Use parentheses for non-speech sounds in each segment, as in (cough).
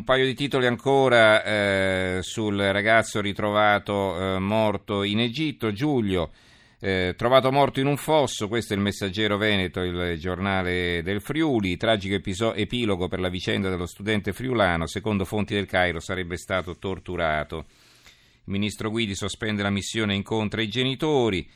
un paio di titoli ancora eh, sul ragazzo ritrovato eh, morto in Egitto, Giulio. Eh, trovato morto in un fosso, questo è il Messaggero Veneto, il giornale del Friuli, tragico episo- epilogo per la vicenda dello studente friulano, secondo fonti del Cairo sarebbe stato torturato. Il ministro Guidi sospende la missione e incontra i genitori.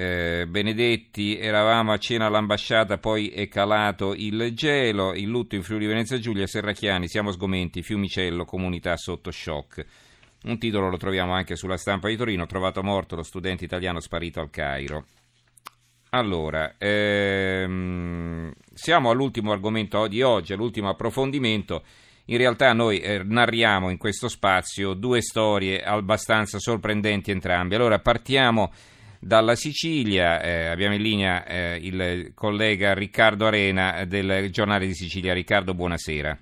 Eh, Benedetti, eravamo a cena all'ambasciata, poi è calato il gelo, il lutto in Friuli Venezia Giulia, Serracchiani, siamo sgomenti, Fiumicello, comunità sotto shock. Un titolo lo troviamo anche sulla stampa di Torino, trovato morto lo studente italiano sparito al Cairo. Allora, ehm, siamo all'ultimo argomento di oggi, all'ultimo approfondimento. In realtà noi eh, narriamo in questo spazio due storie abbastanza sorprendenti entrambe. Allora partiamo dalla Sicilia, eh, abbiamo in linea eh, il collega Riccardo Arena del giornale di Sicilia. Riccardo, buonasera.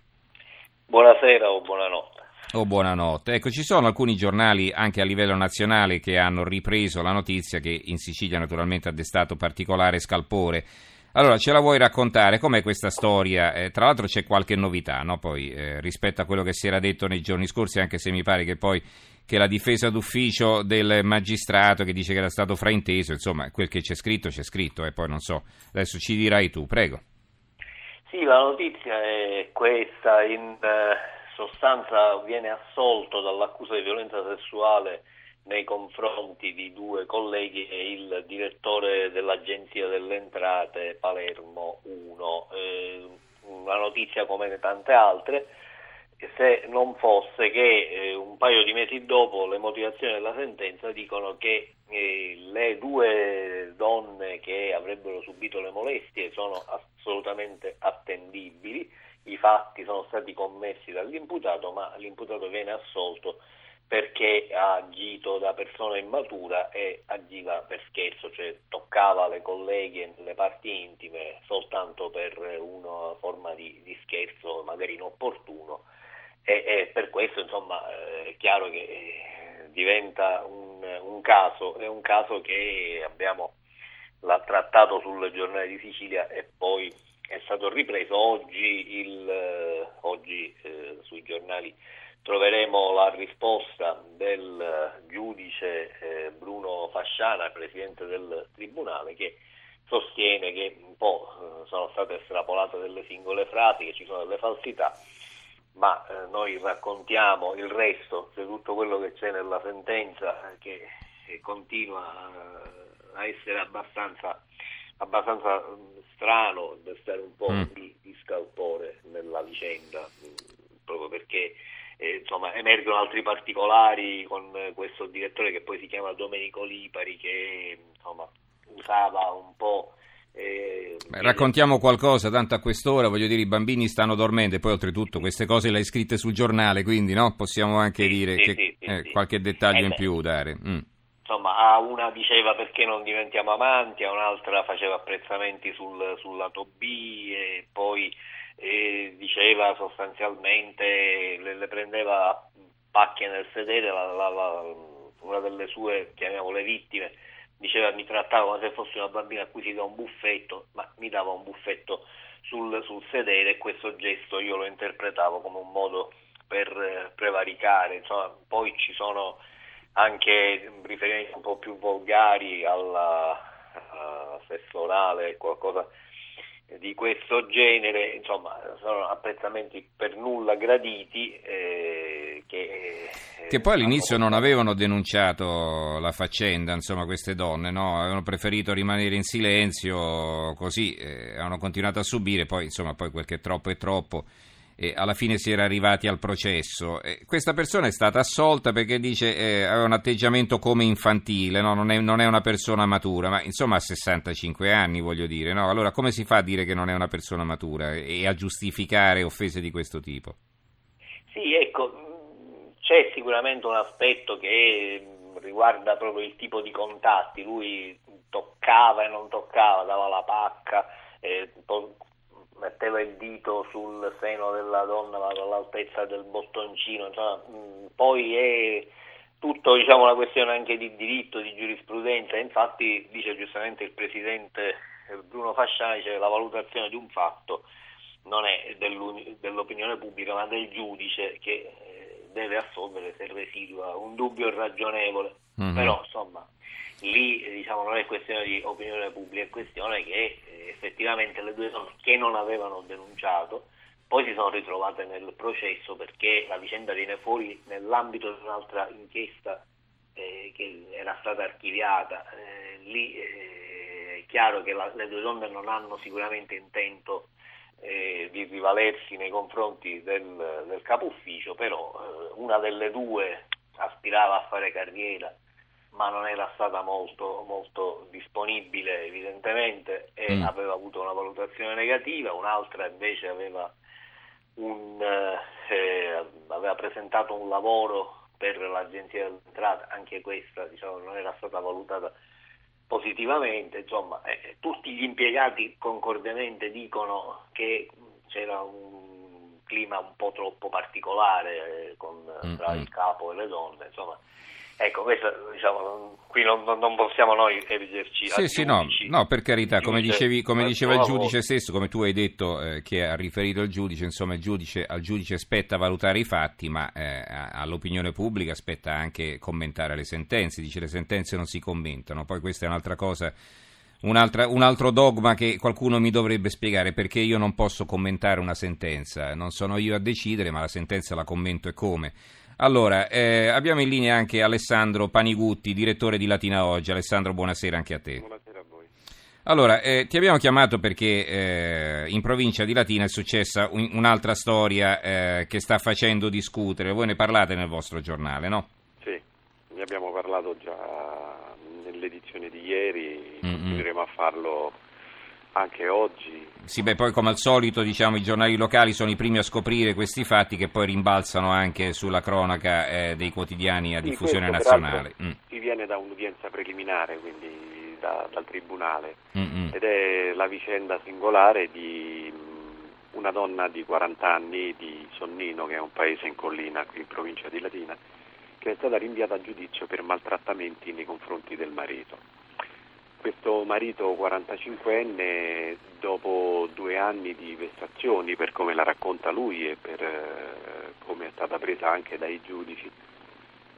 Buonasera o buonanotte. Oh, buonanotte. Ecco, ci sono alcuni giornali anche a livello nazionale che hanno ripreso la notizia che in Sicilia naturalmente ha destato particolare scalpore. Allora, ce la vuoi raccontare? Com'è questa storia? Eh, tra l'altro c'è qualche novità, no? Poi, eh, rispetto a quello che si era detto nei giorni scorsi, anche se mi pare che poi che la difesa d'ufficio del magistrato che dice che era stato frainteso, insomma, quel che c'è scritto c'è scritto e poi non so, adesso ci dirai tu, prego. Sì, la notizia è questa, in eh, sostanza viene assolto dall'accusa di violenza sessuale nei confronti di due colleghi e il direttore dell'Agenzia delle Entrate Palermo 1. Eh, una notizia come tante altre se non fosse che eh, un paio di mesi dopo le motivazioni della sentenza dicono che eh, le due donne che avrebbero subito le molestie sono assolutamente attendibili, i fatti sono stati commessi dall'imputato, ma l'imputato viene assolto perché ha agito da persona immatura e agiva per scherzo, cioè toccava le colleghe nelle parti intime soltanto per una forma di, di scherzo magari inopportuno. E, e per questo insomma è chiaro che eh, diventa un, un caso, è un caso che abbiamo trattato sul giornale di Sicilia e poi è stato ripreso oggi, il, eh, oggi eh, sui giornali troveremo la risposta del giudice eh, Bruno Fasciana, presidente del Tribunale, che sostiene che un po' eh, sono state estrapolate delle singole frasi, che ci sono delle falsità ma eh, noi raccontiamo il resto, cioè tutto quello che c'è nella sentenza eh, che, continua a, essere abbastanza, abbastanza mh, strano, stare un po' mm. di, di, scalpore nella vicenda, mh, proprio perché eh, insomma, emergono altri particolari con questo direttore che poi si chiama Domenico Lipari che insomma, usava un po' Eh, Beh, raccontiamo qualcosa, tanto a quest'ora, voglio dire, i bambini stanno dormendo e poi oltretutto queste cose le hai scritte sul giornale, quindi no? possiamo anche sì, dire sì, che sì, eh, qualche dettaglio eh in più dare. Mm. Insomma, a una diceva perché non diventiamo amanti, a un'altra faceva apprezzamenti sul, sul lato B e poi eh, diceva sostanzialmente, le, le prendeva pacchie nel sedere, la, la, la, una delle sue, chiamiamole vittime, diceva mi trattava come se fosse una bambina a cui si dà un buffetto, ma mi dava un buffetto sul, sul sedere e questo gesto io lo interpretavo come un modo per eh, prevaricare, insomma, poi ci sono anche riferimenti un po' più volgari alla, alla sesso orale, qualcosa di questo genere, insomma, sono apprezzamenti per nulla graditi. Eh, che, eh, che, poi all'inizio non avevano denunciato la faccenda, insomma, queste donne, no? avevano preferito rimanere in silenzio, così eh, hanno continuato a subire, poi insomma, poi quel che è troppo è troppo e alla fine si era arrivati al processo. E questa persona è stata assolta perché dice eh, aveva un atteggiamento come infantile, no? non, è, non, è, una persona matura, ma insomma ha 65 anni voglio dire, no? allora come si fa a dire che non è una persona matura e a giustificare offese di questo tipo? Sì, ecco, c'è sicuramente un aspetto che riguarda proprio il tipo di contatti, lui toccava e non toccava, dava la pacca, eh, metteva il dito sul seno della donna ma all'altezza del bottoncino, insomma, mh, poi è tutto diciamo, una questione anche di diritto, di giurisprudenza, infatti dice giustamente il presidente Bruno Fasciani, cioè la valutazione di un fatto non è dell'opinione pubblica ma del giudice che eh, deve assolvere se residua un dubbio ragionevole. Mm-hmm. Però insomma lì diciamo, non è questione di opinione pubblica, è questione che eh, effettivamente le due donne che non avevano denunciato poi si sono ritrovate nel processo perché la vicenda viene fuori nell'ambito di un'altra inchiesta eh, che era stata archiviata. Eh, lì eh, è chiaro che la, le due donne non hanno sicuramente intento eh, di rivalersi nei confronti del, del capo ufficio, però eh, una delle due aspirava a fare carriera ma non era stata molto, molto disponibile evidentemente e mm. aveva avuto una valutazione negativa, un'altra invece aveva, un, eh, aveva presentato un lavoro per l'agenzia dell'entrata, anche questa diciamo, non era stata valutata positivamente, insomma eh, tutti gli impiegati concordemente dicono che c'era un clima un po' troppo particolare eh, con, tra il capo e le donne, insomma Ecco, questo diciamo, qui non, non, possiamo noi erigerci Sì, sì, no, no, per carità, come, dicevi, come diceva il giudice stesso, come tu hai detto eh, che ha riferito il giudice, insomma il giudice, al giudice spetta valutare i fatti, ma eh, all'opinione pubblica spetta anche commentare le sentenze, dice le sentenze non si commentano, poi questa è un'altra cosa, un'altra, un altro dogma che qualcuno mi dovrebbe spiegare, perché io non posso commentare una sentenza, non sono io a decidere, ma la sentenza la commento e come. Allora, eh, abbiamo in linea anche Alessandro Panigutti, direttore di Latina Oggi. Alessandro, buonasera anche a te. Buonasera a voi. Allora, eh, ti abbiamo chiamato perché eh, in provincia di Latina è successa un, un'altra storia eh, che sta facendo discutere. Voi ne parlate nel vostro giornale, no? Sì, ne abbiamo parlato già nell'edizione di ieri, mm-hmm. continueremo a farlo anche oggi. Sì, beh, poi come al solito diciamo, i giornali locali sono i primi a scoprire questi fatti che poi rimbalzano anche sulla cronaca eh, dei quotidiani a sì, diffusione nazionale. Mm. Si viene da un'udienza preliminare, quindi da, dal tribunale, Mm-mm. ed è la vicenda singolare di mm, una donna di 40 anni di Sonnino, che è un paese in collina qui in provincia di Latina, che è stata rinviata a giudizio per maltrattamenti nei confronti del marito questo marito 45enne, dopo due anni di vessazioni, per come la racconta lui e per eh, come è stata presa anche dai giudici,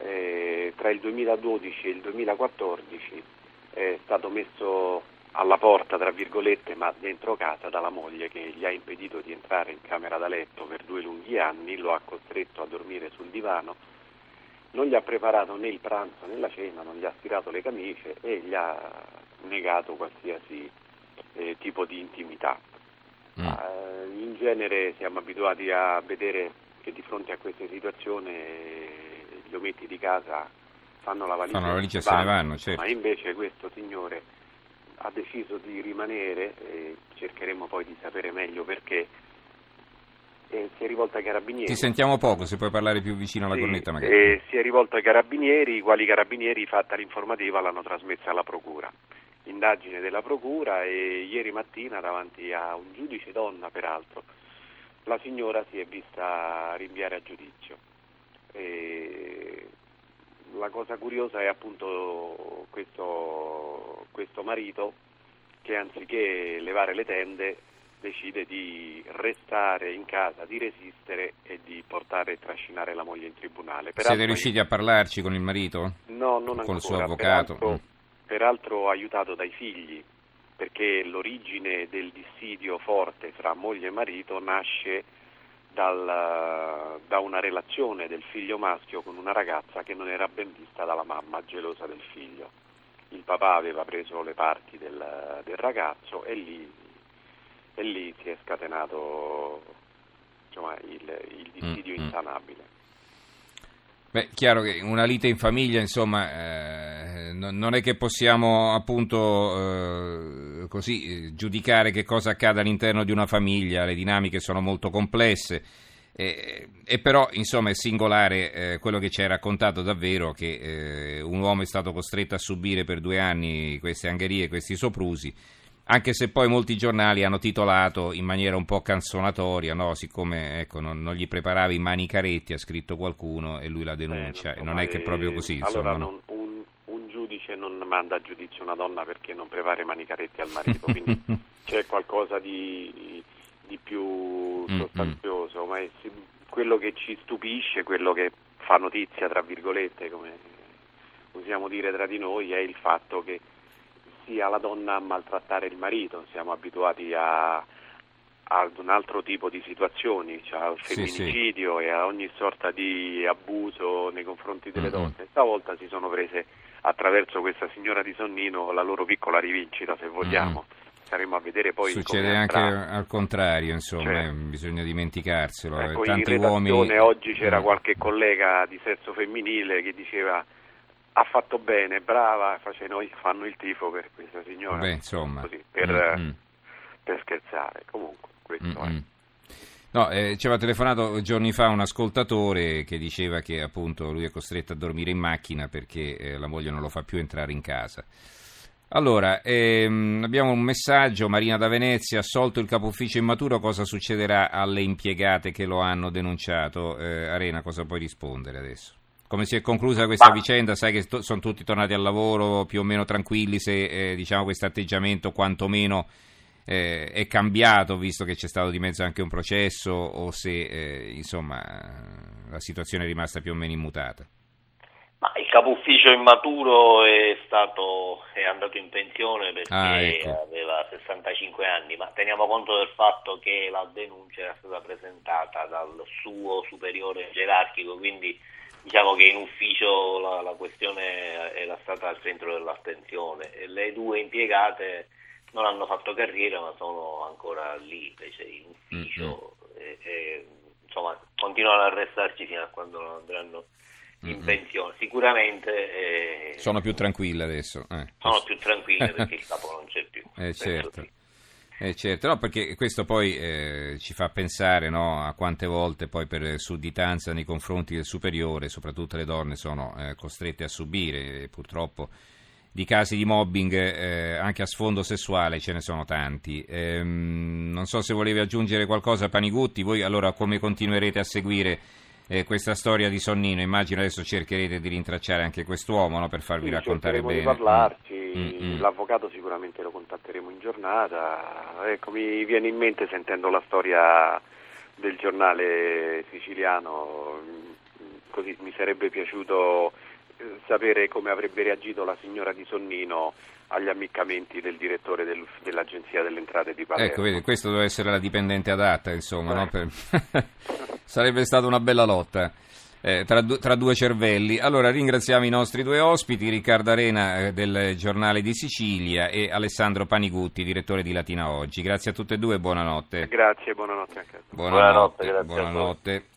eh, tra il 2012 e il 2014 è stato messo alla porta, tra virgolette, ma dentro casa dalla moglie che gli ha impedito di entrare in camera da letto per due lunghi anni, lo ha costretto a dormire sul divano, non gli ha preparato né il pranzo né la cena, non gli ha stirato le camicie e gli ha negato qualsiasi eh, tipo di intimità. Mm. Uh, in genere siamo abituati a vedere che di fronte a queste situazioni eh, gli ometti di casa fanno la valigia, fanno la valigia e se ne vanno, certo. ma invece questo signore ha deciso di rimanere e cercheremo poi di sapere meglio perché eh, si è rivolto ai carabinieri. Ti sentiamo poco, se puoi parlare più vicino alla sì, cornetta magari. Eh, si è rivolto ai carabinieri, i quali carabinieri fatta l'informativa l'hanno trasmessa alla procura indagine della Procura e ieri mattina davanti a un giudice donna peraltro la signora si è vista rinviare a giudizio. E la cosa curiosa è appunto questo, questo marito che anziché levare le tende decide di restare in casa, di resistere e di portare e trascinare la moglie in tribunale. Peraltro, Siete riusciti a parlarci con il marito? No, non con ancora. Con il suo avvocato? Peraltro, mm peraltro aiutato dai figli, perché l'origine del dissidio forte fra moglie e marito nasce dal, da una relazione del figlio maschio con una ragazza che non era ben vista dalla mamma, gelosa del figlio. Il papà aveva preso le parti del, del ragazzo e lì, e lì, si è scatenato insomma, il, il dissidio mm-hmm. insanabile. Beh, chiaro che una lite in famiglia, insomma, eh, non è che possiamo appunto eh, così eh, giudicare che cosa accade all'interno di una famiglia, le dinamiche sono molto complesse. Eh, e però, insomma, è singolare eh, quello che ci hai raccontato davvero, che eh, un uomo è stato costretto a subire per due anni queste angherie, questi soprusi, anche se poi molti giornali hanno titolato in maniera un po' canzonatoria, no? siccome ecco, non, non, gli preparavi i manicaretti, ha scritto qualcuno e lui la denuncia, eh, non è che è proprio così. Insomma, allora, no? un, un, giudice non manda a giudizio una donna perché non prepara i manicaretti al marito, quindi (laughs) c'è qualcosa di, di più mm, sostanzioso, mm. ma è, quello che ci stupisce, quello che fa notizia, tra virgolette, come usiamo dire tra di noi, è il fatto che sia la donna a maltrattare il marito, siamo abituati a ad un altro tipo di situazioni, cioè al femminicidio sì, sì. e a ogni sorta di abuso nei confronti delle mm-hmm. donne. Stavolta si sono prese attraverso questa signora di Sonnino la loro piccola rivincita, se vogliamo. Mm-hmm. Saremo a vedere poi. Succede anche al contrario, insomma, cioè, bisogna dimenticarselo. Ecco, Tanti in uomini... oggi c'era mm. qualche collega di sesso femminile che diceva ha fatto bene, brava, noi fanno il tifo per questa signora. Beh, insomma. Così, per, mm-hmm. per scherzare. Comunque questo mm-hmm. è. No, eh, ci aveva telefonato giorni fa un ascoltatore che diceva che appunto lui è costretto a dormire in macchina perché eh, la moglie non lo fa più entrare in casa. Allora, ehm, abbiamo un messaggio, Marina da Venezia, assolto il capo ufficio immaturo, cosa succederà alle impiegate che lo hanno denunciato? Eh, Arena, cosa puoi rispondere adesso? Come si è conclusa questa Ma... vicenda? Sai che to- sono tutti tornati al lavoro più o meno tranquilli se eh, diciamo questo atteggiamento quantomeno eh, è cambiato visto che c'è stato di mezzo anche un processo o se eh, insomma la situazione è rimasta più o meno immutata? Ma il capo ufficio immaturo è, stato, è andato in pensione perché ah, ecco. aveva 65 anni, ma teniamo conto del fatto che la denuncia era stata presentata dal suo superiore gerarchico, quindi diciamo che in ufficio la, la questione era stata al centro dell'attenzione. E le due impiegate non hanno fatto carriera ma sono ancora lì invece in ufficio mm-hmm. e, e, insomma continuano a restarci fino a quando non andranno in mm-hmm. pensione sicuramente eh, sono più tranquille adesso eh, sono più tranquille perché il capo non c'è più eh, certo. Eh certo, no, perché questo poi eh, ci fa pensare no, a quante volte poi per sudditanza nei confronti del superiore, soprattutto le donne, sono eh, costrette a subire purtroppo di casi di mobbing eh, anche a sfondo sessuale ce ne sono tanti. Ehm, non so se volevi aggiungere qualcosa, Panigutti, voi allora come continuerete a seguire eh, questa storia di Sonnino? Immagino adesso cercherete di rintracciare anche quest'uomo no, per farvi sì, raccontare bene. Di parlarci, mm-hmm. l'avvocato sicuramente lo contatteremo in giornata. Ecco, mi viene in mente sentendo la storia del giornale siciliano, così mi sarebbe piaciuto sapere come avrebbe reagito la signora di Sonnino agli ammiccamenti del direttore del, dell'Agenzia delle Entrate di Palermo. Ecco, vedi, questo deve essere la dipendente adatta, insomma, no? per... (laughs) sarebbe stata una bella lotta. Eh, tra, tra, due cervelli. Allora ringraziamo i nostri due ospiti, Riccardo Arena eh, del Giornale di Sicilia e Alessandro Panigutti, direttore di Latina Oggi. Grazie a tutte e due e buonanotte. Grazie, buonanotte anche a tutti. Buonanotte, buonanotte, buonanotte.